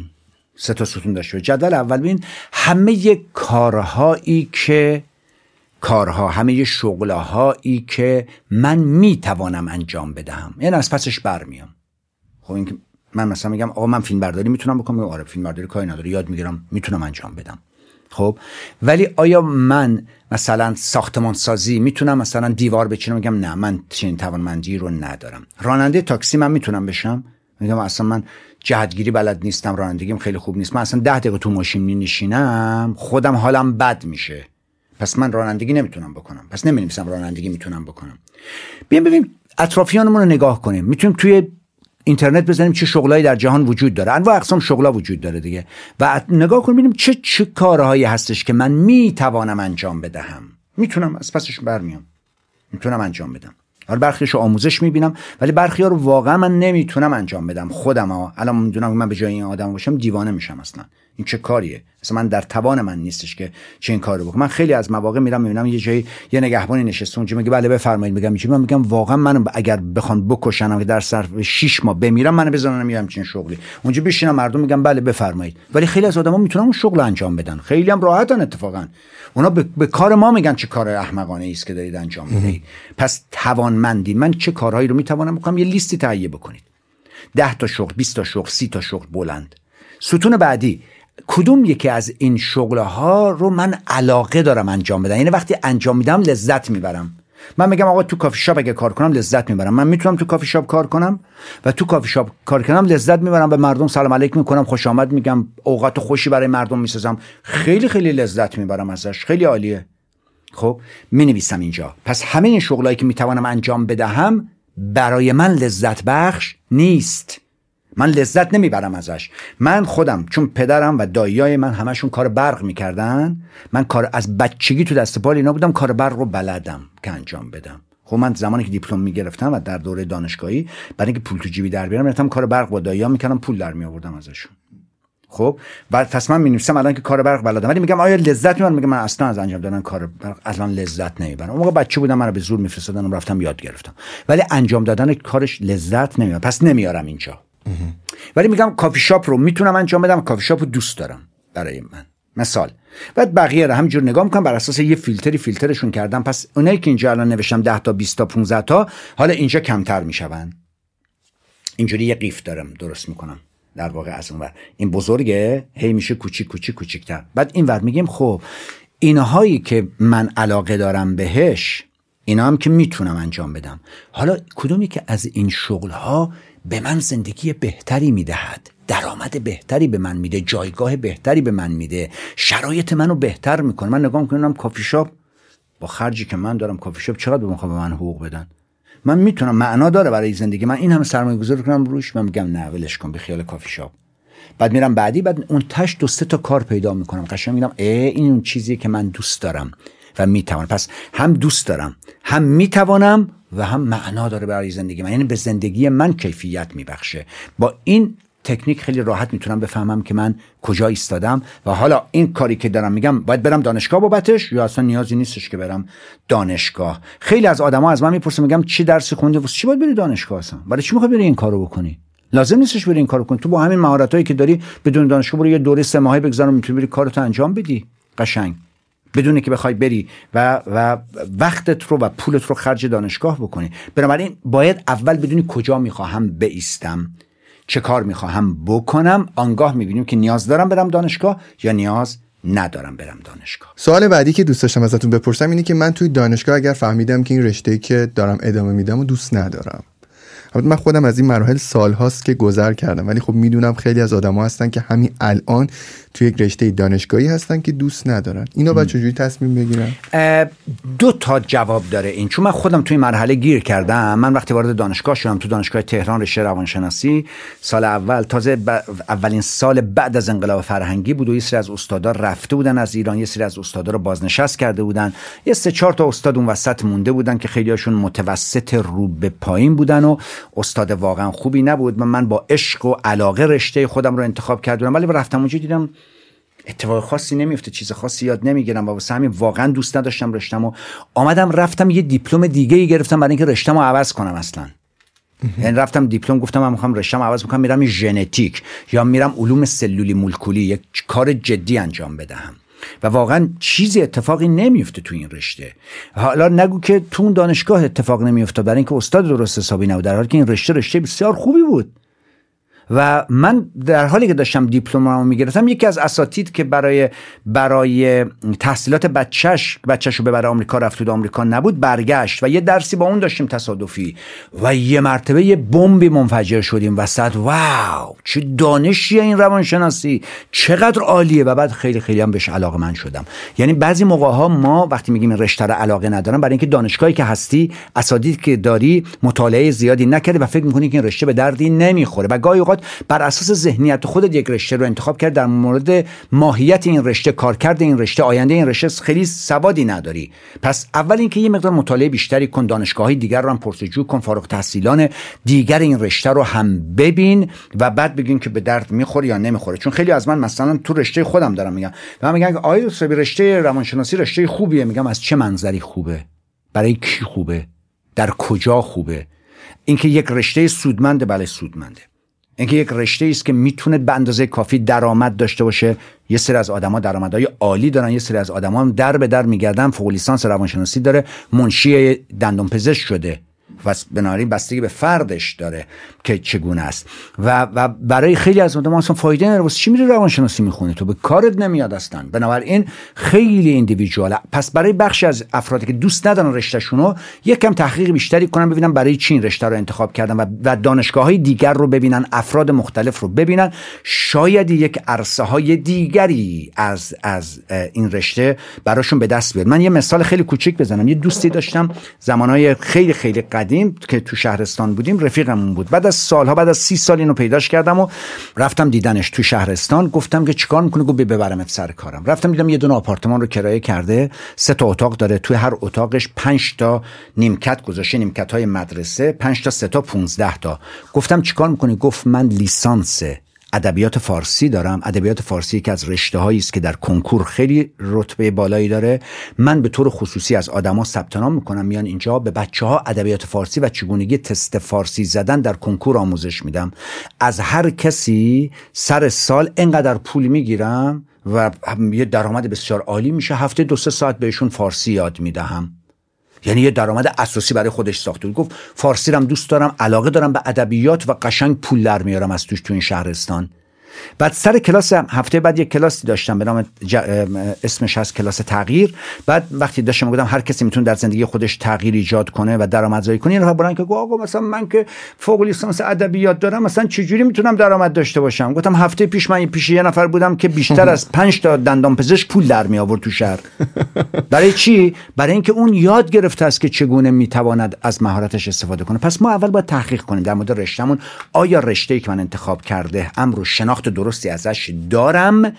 سه تا ستون داشته جدول اول ببین همه کارهایی که کارها همه شغلهایی که من می‌توانم انجام بدهم. یعنی از پسش برمیام. خب این من مثلا میگم آقا من فیلم برداری می‌تونم بکنم؟ آره فیلم برداری کاری نداره. یاد می‌گیرم می‌تونم انجام بدم. خب ولی آیا من مثلا ساختمان سازی می‌تونم مثلا دیوار بچینم؟ میگم نه من چنین توانمندی رو ندارم. راننده تاکسی من می‌تونم بشم؟ میگم اصلا من جهتگیری بلد نیستم رانندگیم خیلی خوب نیست. من اصلا ده دقیقه تو ماشین می خودم حالم بد میشه. پس من رانندگی نمی‌تونم بکنم. پس نمی‌نویسم رانندگی می‌تونم بکنم. بیایم ببینیم اطرافیانمون رو نگاه کنیم. می‌تونیم توی اینترنت بزنیم چه شغلایی در جهان وجود داره. انواع اقسام شغلا وجود داره دیگه. و نگاه کنیم ببینیم چه چه کارهایی هستش که من می‌توانم انجام بدهم. می‌تونم از پسش برمیام. می‌تونم انجام بدم. حالا برخیشو آموزش می‌بینم ولی برخی رو واقعا من نمی‌تونم انجام بدم. خودم ها. الان می‌دونم من به جای این آدم باشم دیوانه میشم اصلا. این چه کاریه؟ مثلا من در توان من نیستش که چه این کارو بکنم. من خیلی از مواقع میرم می‌بینم یه جایی یه نگهبانی نشسته اونجا میگه بله بفرمایید. میگم چی؟ من میگم واقعا من اگر بخوان بکشنم که در صرف 6 ماه بمیرم منو بزنن میام چین شغلی. اونجا بشینم مردم میگم بله بفرمایید. ولی خیلی از آدما می‌تونن اون شغل انجام بدن. خیلی هم راحتن اتفاقا. اونا به, به کار ما میگن چه کار احمقانه است که دارید انجام می‌دید پس توانمندی. من چه کارهایی رو می‌توانم بکنم؟ یه لیستی تهیه بکنید. 10 تا شغل 20 تا شغل 30 تا شغل بلدم. ستون بعدی. کدوم یکی از این شغلها رو من علاقه دارم انجام بدم یعنی وقتی انجام میدم لذت می‌برم. من میگم آقا تو کافی شاپ اگه کار کنم لذت می‌برم. من می‌تونم تو کافی شاپ کار کنم و تو کافی شاپ کار کنم لذت می‌برم به مردم سلام علیک می‌کنم خوش آمد میگم اوقات خوشی برای مردم می‌سازم. خیلی خیلی لذت می‌برم ازش. خیلی عالیه. خب می نویسم اینجا. پس همه این شغلایی که می‌توانم انجام بدهم برای من لذت بخش نیست. من لذت نمی‌برم ازش. من خودم چون پدرم و داییای من همشون کار برق می‌کردن من کار از بچگی تو دست پال اینا بودم کار برق رو بلدم که انجام بدم. خب من زمانی که دیپلم می‌گرفتم و در دوره دانشگاهی برای اینکه پول تو جیبی در بیارم رفتم کار برق با داییا می‌کردم پول در میآوردم ازشون. خب؟ بعد پس من می‌نویسم الان که کار برق بلدم. ولی میگم آیا لذت می‌برم؟ میگم من اصلا از انجام دادن کار برق الان لذت نمی‌برم. اون موقع بچه بودم من به زور میفرستادن و رفتم یاد گرفتم. ولی انجام دادن کارش لذت نمی‌برم. پس نمیارم اینجا. ولی میگم کافی شاپ رو می‌تونم انجام بدم کافی شاپ رو دوست دارم برای من. مثال بعد بقیه رو همینجور نگاه می‌کنم بر اساس یه فیلتری فیلترشون کردم. پس اونایی که اینجا الان نوشتم 10 تا 20 تا 15 تا حالا اینجا کمتر میشون اینجوری یه قیف دارم درست می‌کنم. در واقع از اون ور. این بزرگه؟ هی میشه کوچیک کوچیک کوچیکتر. بعد این ور میگیم خب اینهایی که من علاقه دارم بهش اینا هم که می‌تونم انجام بدم. حالا کدومی که از این شغل ها به من زندگی بهتری می‌دهد. درآمد بهتری به من میده. جایگاه بهتری به من میده. شرایط منو بهتر می‌کنه. من نگاه می‌کنم کافی شاپ. با خرجی که من دارم کافی شاپ چقدر به من حقوق بدن؟ من می‌تونم. معنا داره برای زندگی. من این همه سرمایه گذاری کنم روش. من میگم نه ولش کن به خیال کافی شاپ. بعد میرم بعدی بعد اون تش دو سه تا کار پیدا می‌کنم. قشنگ میگم ای این اون چیزیه که من دوست دارم و می‌توانم. پس هم دوست دارم هم می‌توانم و هم معنا داره برای زندگی من. یعنی به زندگی من کیفیت میبخشه. با این تکنیک خیلی راحت می‌تونم بفهمم که من کجا ایستادم و حالا این کاری که دارم میگم باید برم دانشگاه بابتش؟ یا اصلا نیازی نیستش که برم دانشگاه؟ خیلی از آدما از من می‌پرسن میگم چی درسی خوندی؟ واسه چی باید بری دانشگاه اصلا؟ برای چی می‌خوای بری این کارو بکنی؟ لازم نیستش بری این کارو کنی. تو با همین مهارتایی که داری بدون دانشگاه برو یه دوره سه ماهه بگذار می‌تونی بری کارتو انجام بدی. قشنگ. بدون که بخوای بری و, و وقتت رو و پولت رو خرج دانشگاه بکنی. بنابراین باید اول بدونی کجا می‌خواهم بیستم چه کار می‌خواهم بکنم. آنگاه می‌بینیم که نیاز دارم برم دانشگاه یا نیاز ندارم برم دانشگاه. سوال بعدی که دوست داشتم ازتون بپرسم اینه که من توی دانشگاه اگر فهمیدم که این رشته که دارم ادامه میدم و دوست ندارم. من خودم از این مراحل سال هاست که گذر کردم ولی خب می‌دونم خیلی از آدما هستن که همین الان توی یک رشته دانشگاهی هستن که دوست ندارن. اینو باید چجوری تصمیم بگیرن؟ دو تا جواب داره این. چون من خودم توی مرحله گیر کردم من وقتی وارد دانشگاه شدم تو دانشگاه تهران رشته روانشناسی سال اول تازه اولین سال بعد از انقلاب فرهنگی بود و یه سری از استادا رفته بودن از ایران یه سری از استادا رو بازنشست کرده بودن. یه سه چهار تا استاد اون وسط مونده بودن که خیلیاشون متوسط رو به پایین بودن و استاد واقعا خوبی نبود. من با عشق و علاقه رشته خودم رو انتخاب کردم ولی رفتم اونجا دیدم اتفاق خاصی نمیفته چیز خاصی یاد نمی‌گیرم و واسه همین واقعا دوست نداشتم رشتم و آمدم رفتم یه دیپلم دیگه ای گرفتم برای اینکه رشتم رو عوض کنم اصلا. یعنی رفتم دیپلم گفتم من می‌خوام رشتم عوض بکنم میرم ژنتیک یا میرم علوم سلولی مولکولی یک کار جدی انجام بدهم. و واقعا چیزی اتفاقی نمیفته تو این رشته. حالا نگو که تو اون دانشگاه اتفاق نمیفته برای اینکه استاد درست حسابی نبود در حالی که این رشته رشته بسیار خوبی بود. و من در حالی که داشتم دیپلم رو می‌گرفتم یکی از اساتید که برای برای تحصیلات بچهش بچهش رو ببره آمریکا رفت تو آمریکا نبود برگشت و یه درسی با اون داشتیم تصادفی و یه مرتبه یه بمبی منفجر شدیم وسط. واو! چه دانشیه این روانشناسی! چقدر عالیه! و بعد خیلی خیلی هم بهش علاقه من شدم. یعنی بعضی موقع ها ما وقتی میگیم رشته رو علاقه ندارم برای اینکه دانشگاهی که هستی اساتید که داری مطالعه زیادی نکردی و فکر می‌کنی که این رشته به دردی نمی‌خوره. و گاهی بر اساس ذهنیت خودت یک رشته رو انتخاب کرد در مورد ماهیت این رشته کارکرد این رشته آینده این رشته خیلی سوادی نداری. پس اول اینکه یه مقدار مطالعه بیشتری کن دانشگاه های دیگر رو هم پرسجو کن فارغ تحصیلان دیگر این رشته رو هم ببین و بعد بگین که به درد می‌خوره یا نمی‌خوره. چون خیلی از من مثلا تو رشته خودم دارم میگم. و من میگم آیا رشته روانشناسی رشته خوبیه. میگم از چه منظری خوبه؟ برای کی خوبه؟ در کجا خوبه؟ اینکه یک رشته سودمنده بله سودمنده. اینکه یک رشته است که می‌تونه به اندازه کافی درآمد داشته باشه. یه سری از آدما درآمدهای عالی دارن یه سری از آدما در به در میگردن. فوق لیسانس روانشناسی داره. منشی دندون پزشک شده. و بنابراین بستگی به فردش داره که چگونه است. و, و برای خیلی از آدم اصلا فایده نداره. واسه چی میری روانشناسی می‌خونی؟ تو به کارت نمیاد اصلا. بنابراین خیلی ایندیویدواله پس برای بخشی از افرادی که دوست ندارن رشتهشونو یکم تحقیق بیشتری کنن ببینن برای چی این رشته رو انتخاب کردن و, و دانشگاه های دیگر رو ببینن افراد مختلف رو ببینن. شاید یک عرصه های دیگری از از این رشته براشون به دست بیاد. من یه مثال خیلی کوچیک بزنم. یه دوستی داشتم. زمانهای خیلی خیلی قدیم. که تو شهرستان بودیم رفیقمون بود. بعد از سالها بعد از سی سال اینو پیداش کردم و رفتم دیدنش تو شهرستان. گفتم که چیکار می‌کنه گفت ببرمت سر کارم. رفتم دیدم یه دونه آپارتمان رو کرایه کرده. سه تا اتاق داره. توی هر اتاقش پنج تا نیمکت گذاشته نیمکت های مدرسه. پنج تا سه تا 15 تا. گفتم چیکار می‌کنی؟ گفت من لیسانس ادبیات فارسی دارم. ادبیات فارسی که از رشته هایی است که در کنکور خیلی رتبه بالایی داره. من به طور خصوصی از آدما ثبت نام می‌کنم. میان اینجا به بچه ها ادبیات فارسی و چگونگی تست فارسی زدن در کنکور آموزش میدم. از هر کسی سر سال انقدر پول می‌گیرم و یه درآمد بسیار عالی میشه هفته دو سه ساعت بهشون فارسی یاد می‌دهم. یعنی یه درآمد اساسی برای خودش ساخته گفت فارسی هم دوست دارم علاقه دارم به ادبیات و قشنگ پول در میارم از توش تو این شهرستان. بعد سر کلاس هفته بعد یک کلاسی داشتم به نام اسمش هست کلاس تغییر. بعد وقتی داشتم گفتم هر کسی می‌تونه در زندگی خودش تغییر ایجاد کنه و درآمدزایی کنه یه نفر که آقا مثلا من که فوق لیسانس ادبیات دارم مثلا چجوری می‌تونم درآمد داشته باشم؟ گفتم هفته پیش من پیش یه نفر بودم که بیشتر از 5 تا دندان پزشک پول در می آورد تو شهر. برای چی؟ برای اینکه اون یاد گرفته است که چگونه می‌تواند از مهارتش استفاده کنه. پس ما اول باید تحقیق کنیم در مورد رشتهمون. آیا رشته ای که من انتخاب کرده امر رو شناخت درستی ازش دارم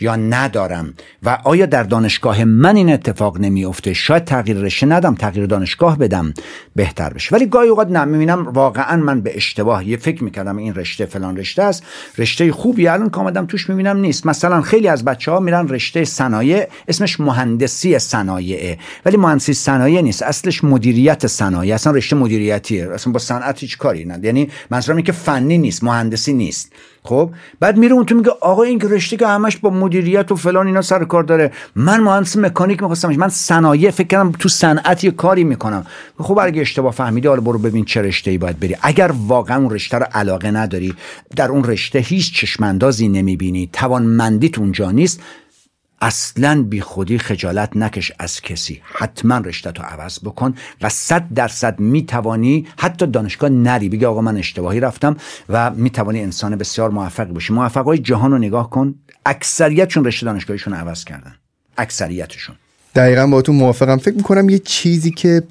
یا ندارم؟ و آیا در دانشگاه من این اتفاق نمیافته؟ شاید تغییر رشته ندم تغییر دانشگاه بدم بهتر بشه. ولی گاهی اوقات نه می‌بینم واقعا من به اشتباه یه فکر می‌کردم این رشته فلان رشته است. رشته خوبی الان که توش می‌بینم نیست. مثلا خیلی از بچه ها میرن رشته صنایع اسمش مهندسی صنایعه ولی مهندسی صنایع نیست اصلش مدیریت صنایع. اصلا رشته مدیریتیه. اصلا با صنعت هیچ کاری نه یعنی منظورم که فنی نیست مهندسی نیست. خب؟ بعد میره اون تو میگه آقا این رشته که همش با مدیریت و فلان اینا سر کار داره. من مهندس مکانیک می‌خواستم من صنایع فکر کردم تو صنعت یه کاری می‌کنم. خب اگه اشتباه فهمیدی حالا برو ببین چه رشته ای باید بری. اگر واقعا اون رشته رو علاقه نداری در اون رشته هیچ چشماندازی نمی‌بینی. توانمندیت اونجا نیست. اصلا بی خودی خجالت نکش از کسی. حتما رشته تو عوض بکن و صد درصد می‌توانی حتی دانشگاه نری. بگی آقا من اشتباهی رفتم و می‌توانی انسان بسیار موفق باشی موفق های جهان رو نگاه کن. اکثریتشون رشته دانشگاهیشون عوض کردن. اکثریتشون. دقیقا با تو موافقم. فکر می‌کنم یه چیزی که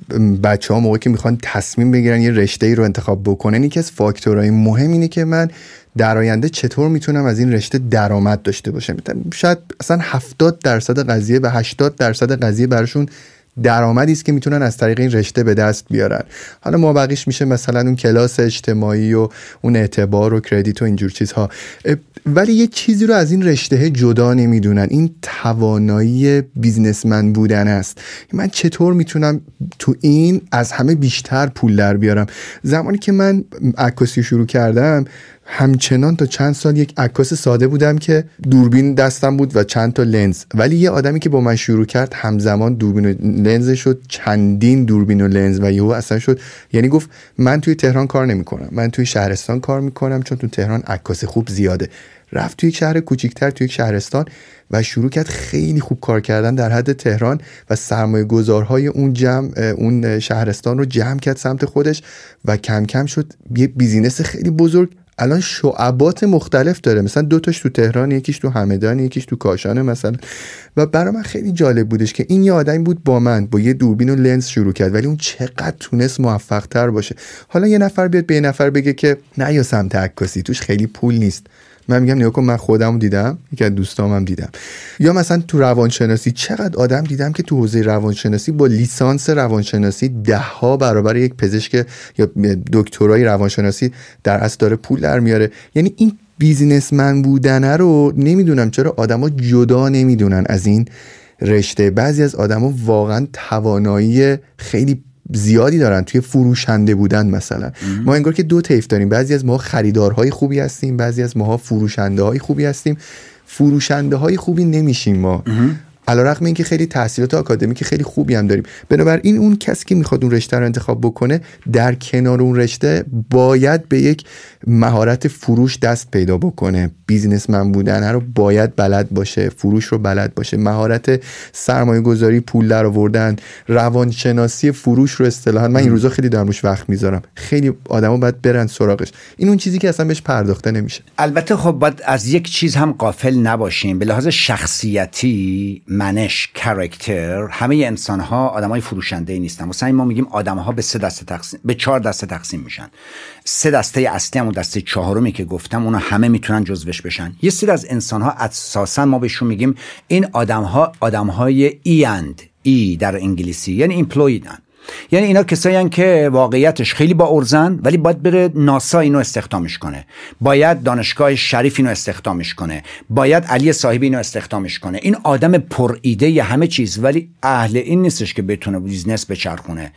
بچه ها موقع که می‌خوان تصمیم بگیرن یه رشته ای رو انتخاب بکنن یکی از فاکتورهای مهم اینه که من در آینده چطور می‌تونم از این رشته درآمد داشته باشم؟ شاید اصلا 70 درصد قضیه و 80 درصد قضیه براشون درآمدی است که می‌تونن از طریق این رشته به دست بیارن. حالا ما بقیش میشه مثلا اون کلاس اجتماعی و اون اعتبار و کردیت و اینجور چیزها. ولی یه چیزی رو از این رشته جدا نمی‌دونن. این توانایی بیزنسمن بودن است. من چطور می‌تونم تو این از همه بیشتر پول در بیارم؟ زمانی که من عکاسی شروع کردم همچنان تا چند سال یک عکاس ساده بودم که دوربین دستم بود و چند تا لنز. ولی یه آدمی که با من شروع کرد همزمان دوربین و لنز شد چندین دوربین و لنز و یهو اصلا شد. یعنی گفت من توی تهران کار نمی‌کنم. من توی شهرستان کار می‌کنم چون تو تهران عکاس خوب زیاده. رفت توی شهر کوچیکتر توی شهرستان و شروع کرد خیلی خوب کار کردن در حد تهران و سرمایه گذارهای اون جمع اون شهرستان رو جمع کرد سمت خودش و کم کم شد یه بیزینس خیلی بزرگ الان شعبات مختلف داره. مثلا دو تاش تو تهران یکیش تو همدان یکیش تو کاشانه مثلا. و برای من خیلی جالب بودش که این یه آدمی بود با من با یه دوربین و لنز شروع کرد. ولی اون چقدر تونست موفق تر باشه. حالا یه نفر بیاد به یه نفر بگه که نه یا سمت عکاسی توش خیلی پول نیست. من میگم نگاه کن من خودم دیدم یکی از دوستام هم دیدم. یا مثلا تو روانشناسی چقدر آدم دیدم که تو حوزه روانشناسی با لیسانس روانشناسی ده ها برابر یک پزشک یا دکترای روانشناسی در اصل داره پول در میاره. یعنی این بیزینسمن بودنه رو نمی‌دونم چرا آدما جدا نمی‌دونن از این رشته. بعضی از آدما واقعا توانایی خیلی زیادی دارن توی فروشنده بودن مثلا. ما انگار که دو طیف داریم. بعضی از ما خریدارهای خوبی هستیم بعضی از ماها فروشنده های خوبی هستیم. فروشنده های خوبی نمیشیم ما. علیرغم اینکه خیلی تحصیلات آکادمیک خیلی خوبی هم داریم. بنابراین اون کسی که می‌خواد اون رشته رو انتخاب بکنه در کنار اون رشته باید به یک مهارت فروش دست پیدا بکنه. بیزنسمن بودن رو باید بلد باشه فروش رو بلد باشه. مهارت سرمایه گذاری پول در آوردن روانشناسی فروش رو اصطلاحا. من این روزا خیلی دارم روش وقت می‌ذارم. خیلی آدما باید برن سراغش. این اون چیزی که اصلا بهش پرداخته نمیشه. البته خب باید از یک چیز هم غافل نباشیم. به لحاظ شخصیتی منش character همه انسان ها آدم های فروشنده ای نیستن مثلا ما میگیم آدم ها به سه دسته تقسیم به چهار دسته تقسیم میشن. سه دسته اصلی هم دسته چهارمی که گفتم اونا همه می‌تونن جزوش بشن. یه سری از انسان ها اساسا ما بهشون میگیم این آدم ها آدم های E اند E در انگلیسی یعنی employed ن یعنی اینا کسایی که واقعیتش خیلی با ارزشن ولی باید بره ناسا اینو استخدامش کنه. باید دانشگاه شریف اینو استخدامش کنه. باید علی صاحبی اینو استخدامش کنه. این آدم پر ایده همه چیز ولی اهل این نیستش که بتونه business بچرخونه.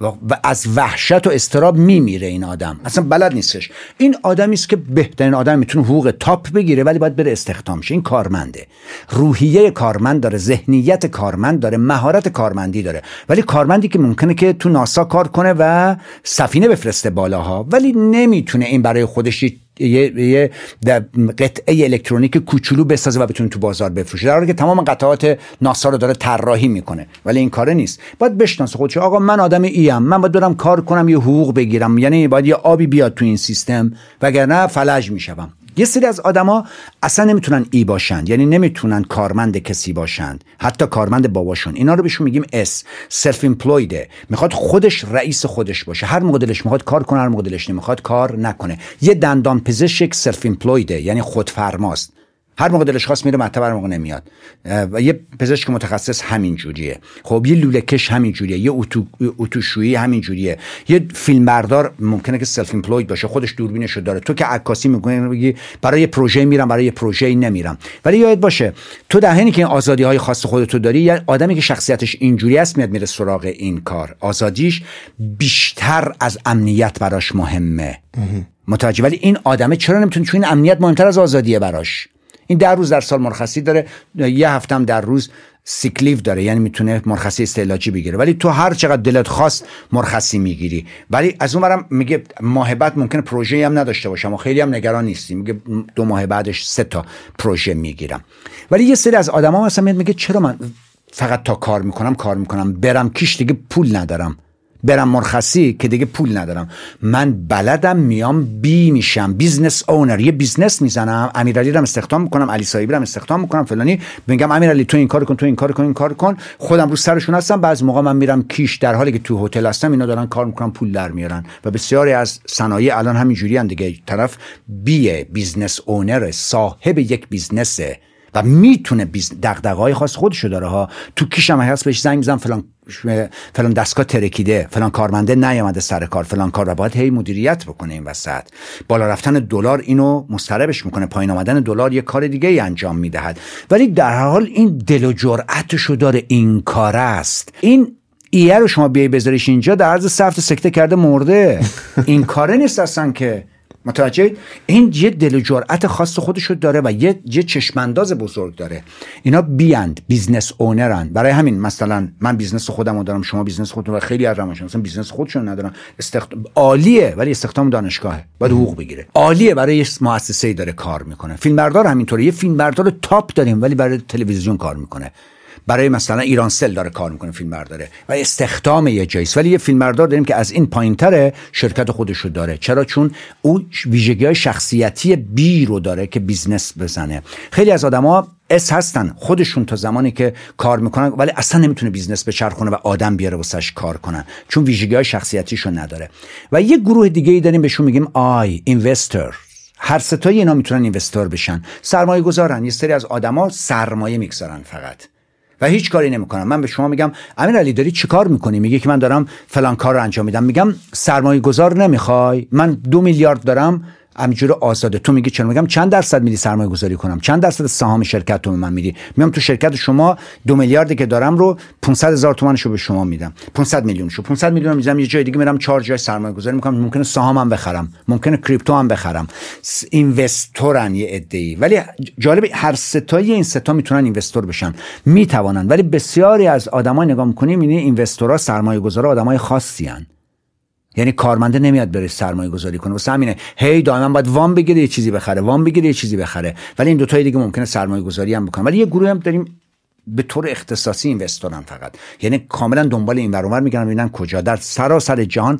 و از وحشت و اضطراب میمیره این آدم. اصلا بلد نیستش. این آدمی است که بهترین آدم می‌تونه حقوق top بگیره ولی باید بره استخدام شه. این کارمنده. روحیه کارمند داره ذهنیت کارمند داره مهارت کارمندی داره. ولی کارمندی که ممکنه که تو ناسا کار کنه و سفینه بفرسته بالاها ولی نمی‌تونه این برای خودش یه, یه قطعه الکترونیک کوچولو بسازه و بتونه تو بازار بفروشه. در حالی که تمام قطعات ناسا رو داره طراحی می‌کنه. ولی این کاره نیست. باید بشناسه خودش آقا من آدم E ام. من باید برم کار کنم یه حقوق بگیرم. یعنی باید یه آبی بیاد تو این سیستم. وگرنه فلج میشم یه سری از آدما اصلا نمی‌تونن E باشند یعنی نمی‌تونن کارمند کسی باشند. حتی کارمند باباشون. اینا رو بهشون میگیم S self employed ه می‌خواد خودش رئیس خودش باشه. هر مدلش می‌خواد کار کنه هر مدلش نمی‌خواد کار نکنه. یه دندان پزشک self employed ه یعنی خودفرماست. هر موقع دلش خواست میره مطب هر موقع نمیاد. و یه پزشک متخصص همین جوریه. خب یه لوله کش همین جوریه. یه اتو اتوشویی همین جوریه. یه فیلمبردار ممکنه که self employed باشه. خودش دوربینشو داره. تو که عکاسی می‌کنی بگی برای پروژه میرم برای پروژه نمیرم. ولی یاد باشه تو در حینی که این آزادی های خاص خودتو داری یه آدمی که شخصیتش اینجوری است میاد میره سراغ این کار. آزادیش بیشتر از امنیت براش مهمه. متوجه؟ ولی این آدمه چرا نمی‌تونه؟ چون این امنیت مهمتر از آزادیه براش. این در روز در سال مرخصی داره یه هفتم در روز سیکلیف داره یعنی می‌تونه مرخصی استعلاجی بگیره. ولی تو هر چقدر دلت خواست مرخصی می‌گیری. ولی از اونورم میگه ماه بعد ممکنه پروژه هم نداشته باشم و خیلی هم نگران نیستیم. میگه دو ماه بعدش سه تا پروژه می‌گیرم. ولی یه سری از آدما مثلا میگه چرا من فقط تا کار می‌کنم کار می‌کنم برم کیش دیگه پول ندارم. برم مرخصی که دیگه پول ندارم. من بلدم میام B میشم. business owner یه business می‌زنم. امیرعلی رو استخدام می‌کنم. علی صاحبی رو استخدام می‌کنم. فلانی. میگم امیرعلی تو این کار کن تو این کار کن این کار کن. خودم رو سرشون هستم. بعض موقع من میرم کیش در حالی که تو هتل هستم اینا دارن کار می‌کنن پول در میارن. و بسیاری از صنایع الان همین جوری دیگه. طرف B business owner صاحب یک business ه و می‌تونه دغدغه‌های خاص خودشو داره ها. تو کیشم هست بهش زنگ می‌زنم فلان فلان دستگاه ترکیده فلان کارمنده نیامده سر کار فلان کار رو باید هی مدیریت بکنه این وسط. بالا رفتن دلار اینو مستربش می‌کنه پایین آمدن دلار یه کار دیگه ای انجام می‌دهد. ولی در حال این دل و جرأتشو داره این کار است. این ایه رو شما بیای بذاریش اینجا در عرض سفت سکته کرده مرده. این کاره نیست اصلا که متوجه؟ این یه دل و جرأت خاص خودشو داره و یه یه چشمانداز بزرگ داره. اینا B اند business owner ن برای همین مثلا من business خودمو دارم شما business خودتون و خیلی از مثلا business خودشون ندارن. استخد... عالیه ولی استخدام دانشگاهه. باید حقوق بگیره. عالیه برای یه مؤسسه‌ای داره کار می‌کنه. فیلمبردار همینطوره. یه فیلمبردار top داریم ولی برای تلویزیون کار می‌کنه. برای مثلا ایران سل داره کار می‌کنه فیلم برداره و استخدام یه جایست ولی یه فیلم بردار داریم که از این پایینتره شرکت خودش رو داره. چرا؟ چون او ویژگی های شخصیتی B رو داره که business بزنه. خیلی از آدما S هستن. خودشون تا زمانی که کار می‌کنن ولی اصلا نمی‌تونه business بچرخونه و آدم بیاره واسش کار کنن. چون ویژگی های شخصیتیشو نداره. و یه گروه دیگه ای داریم بهشون میگیم I investor. هر سه تای اینا می‌تونن investor بشن. سرمایه گذارن یه سری از آدما سرمایه می‌گذارن فقط. و هیچ کاری نمی‌کنم. من به شما میگم امیر علی داری چیکار می‌کنی؟ میگه که من دارم فلان کار رو انجام میدم. میگم سرمایه گذار نمی‌خوای. من دو میلیارد دارم. همینجوری آزاده تو میگی چرا؟ میگم چند درصد میدی سرمایه گذاری کنم؟ چند درصد سهام شرکت تو من میدی؟ میام تو شرکت شما دو میلیاردی که دارم رو 500 هزار تومانشو به شما میدم. 500 میلیون شو 500 میلیون می‌ذارم یه جای دیگه میرم چهار جای سرمایه گذاری می‌کنم. ممکنه سهامم بخرم. ممکنه کریپتو هم بخرم. اینوستورن یه ای ولی جالب هر ستایی این ستا می‌تونن اینوستور بشن. می‌توانن. ولی بسیاری از آدما نگاه می‌کنیم این اینوستورها سرمایه گذارا آدمای خاصی هن. یعنی کارمنده نمیاد بره سرمایه گذاری کنه. واسه همینه. هی دائما باید وام بگیره یه چیزی بخره وام بگیره یه چیزی بخره. ولی این دو تای دیگه ممکنه سرمایه گذاری هم بکنه ولی یه گروه هم داریم به طور اختصاصی اینوستورن فقط. یعنی کاملا دنبال این ور میگن ببینن کجا. در سراسر جهان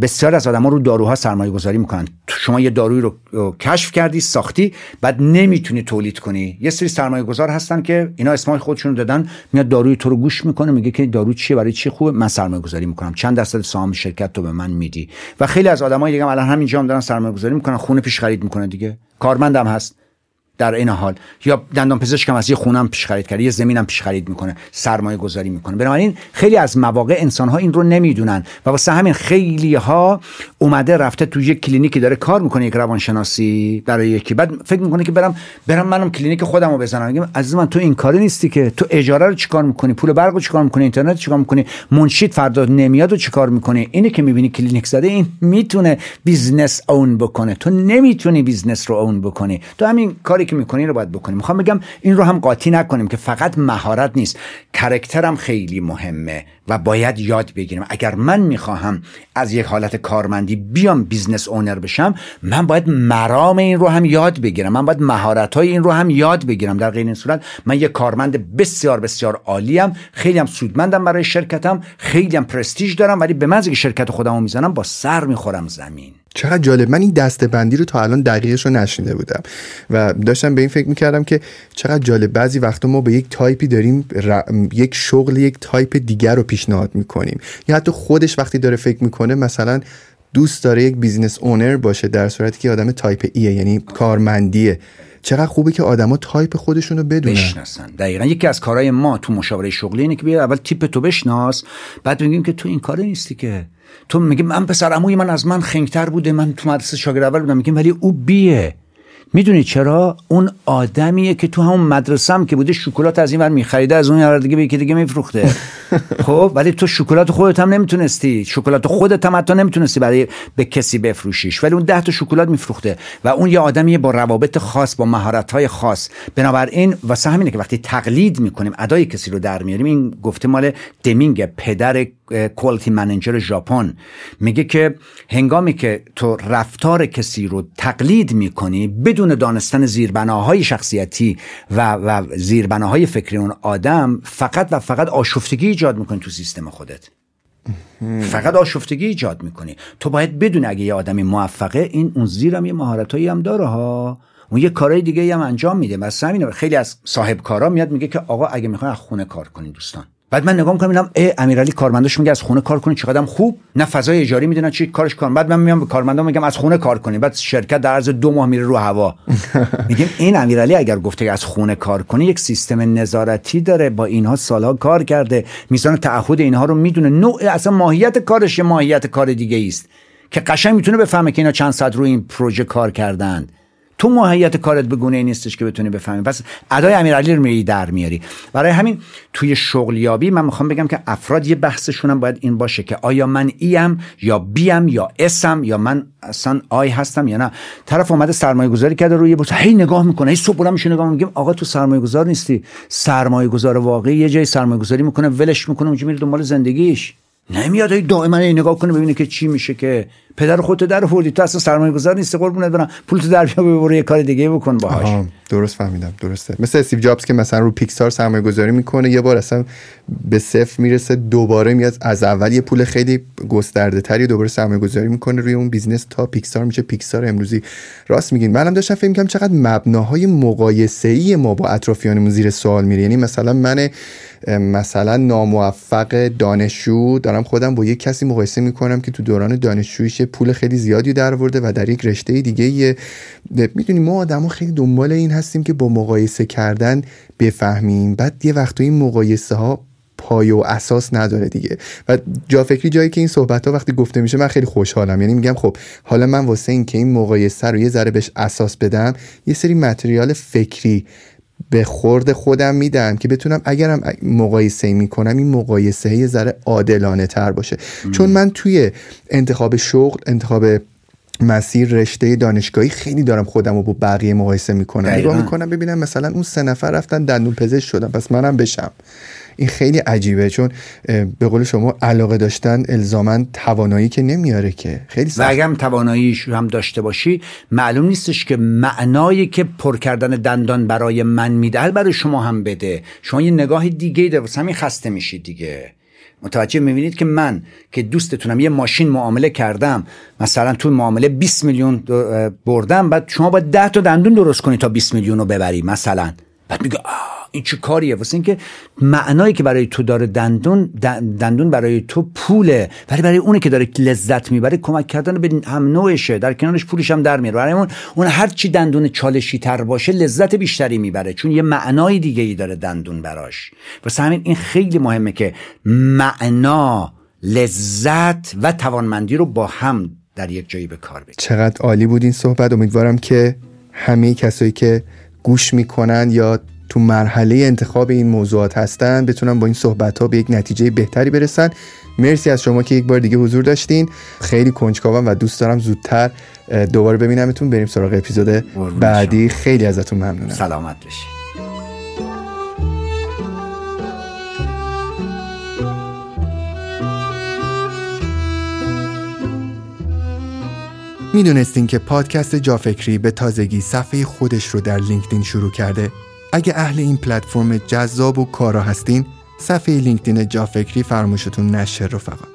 بسیار از آدما رو داروها سرمایه گذاری می‌کنن. شما یه داروی رو کشف کردی ساختی بعد نمی‌تونی تولید کنی. یه سری سرمایه گذار هستن که اینا اسمای خودشون دادن میاد داروی تو رو گوش می‌کنه میگه که دارو چیه برای چی خوبه من سرمایه گذاری می‌کنم. چند درصد سهام شرکت تو به من میدی؟ و خیلی از آدمای دیگه الان همینجا هم دارن سرمایه گذاری می‌کنن خونه پیش خرید می‌کنه دیگه. کارمندم هست. در این حال. یا دندان پزشکم از یه خونم پیش خرید کرده یه زمینم پیش خرید می‌کنه سرمایه گذاری می‌کنه. بنابراین خیلی از مواقع انسان ها این رو نمی‌دونن و واسه همین خیلی ها اومده رفته تو یه کلینیکی داره کار می‌کنه یک روانشناسی برای یکی. بعد فکر می‌کنه که برم برم منم کلینیک خودم رو بزنم. میگم عزیز من تو این کاره نیستی که. تو اجاره رو چیکار می‌کنی؟ پول برق رو چیکار می‌کنی؟ اینترنت چیکار می‌کنی؟ منشیت فردا نمیاد و چیکار می‌کنی اینه که می‌بینی کلینیک زده این می‌تونه business own بکنه. تو نمی‌تونی business رو own بکنی. تو همین کاری که می‌کنی رو باید بکنیم می‌خوام بگم این رو هم قاطی نکنیم که فقط مهارت نیست. character م خیلی مهمه و باید یاد بگیرم. اگر من می‌خواهم از یک حالت کارمندی بیام business owner بشم من باید مرام این رو هم یاد بگیرم. من باید مهارت های این رو هم یاد بگیرم. در غیر این صورت من یک کارمند بسیار بسیار عالیم. خیلی هم سودمندم برای شرکتم. خیلی هم پرستیژ دارم ولی به من که شرکت خودمو می‌زنم با سر می‌خورم زمین. چقدر جالب. من این دسته بندی رو تا الان دقیقش رو نشنیده بودم. و داشتم به این فکر می‌کردم که چقدر جالب. بعضی وقتا ما به یک تایپی داریم یک شغل یک تایپ دیگر رو پیشنهاد می‌کنیم. یا حتی خودش وقتی داره فکر می‌کنه مثلا دوست داره یک business owner باشه در صورتی که آدم type E ه یعنی کارمندیه. چقدر خوبه که آدما تایپ خودشون رو بدونن. بشناسن. دقیقا. یکی از کارهای ما تو مشاوره شغلی اینه که بیا اول تیپ تو بشناس بعد میگیم که تو این کار نیستی که. تو میگی من پسر عموی من از من خنگتر بوده من تو مدرسه شاگرد اول بودم. میگیم ولی او بیه. می‌دونی چرا؟ اون آدمیه که تو همون مدرسه هم که بوده شکلات از این ور میخریده از اون ور دیگه به یکی دیگه میفروخته. خب ولی تو شکلات خودت هم نمی‌تونستی. شکلات خودت هم حتی نمی‌تونستی برای به کسی بفروشیش. ولی اون ده تا شکلات میفروخته. و اون یه آدمیه با روابط خاص با مهارت های خاص. بنابراین واسه همینه که وقتی تقلید می‌کنیم ادای کسی رو در میاریم این گفته مال دمینگ پدر کوالیتی منیجر ژاپن. میگه که هنگامی که تو رفتار کسی رو تقلید می‌کنی بدون دانستن زیربناهای شخصیتی و, و زیربناهای فکری اون آدم فقط و فقط آشفتگی ایجاد می‌کنی تو سیستم خودت. فقط آشفتگی ایجاد می‌کنی. تو باید بدون اگه یه آدمی موفقه این اون زیرم یه مهارتایی هم داره ها. اون یه کارهای دیگه هم انجام میده. مثلا خیلی از صاحب کارا میاد میگه که آقا اگه می‌خواین از خونه کار کنین دوستان. بعد من نگاه می‌کنم ای امیرعلی کارمنداش میگه از خونه کار کنی چقدرم خوب. نه فضای اجاری می‌دونن چی کارش کار. بعد من میام به کارمندا میگم از خونه کار کنی. بعد شرکت در عرض دو ماه میره رو هوا. میگیم این امیرعلی اگر گفته از خونه کار کنی یک سیستم نظارتی داره با اینها سالها کار کرده. میزان تعهد اینها رو می‌دونه. نوع اصلا ماهیت کارش ماهیت کار دیگه است. که قشنگ می‌تونه بفهمه که اینا چند ساعت روی این پروژه کار کردند. تو ماهیت کارت به گونه ای نیستش که بتونی بفهمی. پس ادای امیرعلی رو میری در میاری. برای همین توی شغلیابی من می‌خوام بگم که افراد یه بحثشون هم باید این باشه که آیا من ایم یا بیم یا اسم یا من اصلا آی هستم یا نه. طرف اومده سرمایه گذاری کرده روی بود هی نگاه می‌کنه هی صبح میشه نگاه میگیم آقا تو سرمایه گذار نیستی. سرمایه گذار واقعی یه جای سرمایه گذاری می‌کنه ولش می‌کنه اونجا میره دنبال زندگیش. نمیاد دائما نگاه کنه ببینه که چی میشه که پدر خودت در آوردی تو اصلا سرمایه گذار نیستی قربونت برم. پول تو در بیا ببر یه کار دیگه بکن باهاش. درست فهمیدم درسته. مثل استیو جابز که مثلا رو پیکسار سرمایه گذاری می‌کنه یه بار اصلا به صفر می‌رسه دوباره میاد از اول یه پول خیلی گسترده تری دوباره سرمایه گذاری می‌کنه روی اون business تا پیکسار میشه. پیکسار امروزی. راست میگین. منم داشتم فکر می‌کنم چقدر مبناهای مقایسه ای ما با اطرافیانمون زیر سوال میره. یعنی مثلا من مثلا ناموفق دانشجو دارم خودم با یک کسی مقایسه می‌کنم که تو دوران دانشجوییش پول خیلی زیادی در ورده و در یک رشته دیگه می‌دونی ما آدما خیلی دنبال این هستیم که با مقایسه کردن بفهمیم. بعد یه وقت این مقایسه ها پای و اساس نداره دیگه. و جا فکری جایی که این صحبت ها وقتی گفته میشه من خیلی خوشحالم. یعنی میگم خب حالا من واسه این که این مقایسه رو یه ذره بهش اساس بدم یه سری متریال فکری به خورد خودم میدم که بتونم اگرم مقایسه می‌کنم این مقایسه یه ذره عادلانه تر باشه چون من توی انتخاب شغل انتخاب مسیر رشته دانشگاهی خیلی دارم خودم رو با بقیه مقایسه می‌کنم. نگاه می‌کنم ببینم مثلا اون سه نفر رفتن دندون پزشک شدن پس منم بشم. این خیلی عجیبه چون به قول شما علاقه داشتن الزاما توانایی که نمیاره که. خیلی سخت. و اگرم تواناییش هم داشته باشی معلوم نیستش که معنایی که پر کردن دندان برای من میده برای شما هم بده. شما یه نگاه دیگه داره همین خسته میشید دیگه. متوجه می‌بینید که من که دوستتونم یه ماشین معامله کردم مثلا تو معامله 20 میلیون بردم بعد شما باید 10 تا دندون درست کنی تا 20 میلیون رو ببری مثلا. بعد میگه این چه کاریه؟ واسه اینکه معنایی که برای تو داره دندون دندون برای تو پوله ولی برای اونه که داره لذت می‌بره کمک کردن به هم نوعشه. در کنارش پولش هم در میاره. برای اون اون هر چی دندون چالشی تر باشه لذت بیشتری می‌بره. چون یه معنای دیگه ای داره دندون براش. واسه همین این خیلی مهمه که معنا لذت و توانمندی رو با هم در یک جایی به کار بگیریم. چقدر عالی بود این صحبت. امیدوارم که همه کسایی که گوش می‌کنن یا تو مرحله انتخاب این موضوعات هستن بتونن با این صحبت ها به یک نتیجه بهتری برسن. مرسی از شما که یک بار دیگه حضور داشتین. خیلی کنجکاوم و دوست دارم زودتر دوباره ببینمتون. بریم سراغ اپیزود بعدی. خیلی ازتون ممنونم. سلامت باشید می‌دونستین که پادکست جافکری به تازگی صفحه خودش رو در لینکدین شروع کرده؟ اگه اهل این پلتفرم جذاب و کارا هستین صفحه لینکدین جافکری فرموشتون نشه رفقا.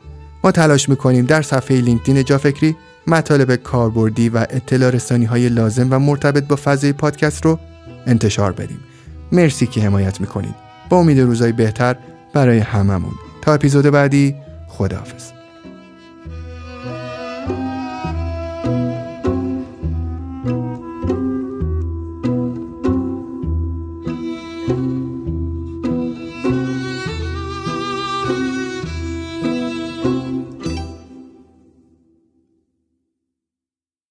ما تلاش می‌کنیم در صفحه لینکدین جافکری مطالب کاربردی و اطلاع رسانی های لازم و مرتبط با فضای پادکست رو انتشار بدیم. مرسی که حمایت می‌کنید. با امید روزای بهتر برای هممون. تا اپیزود بعدی خداحافظ.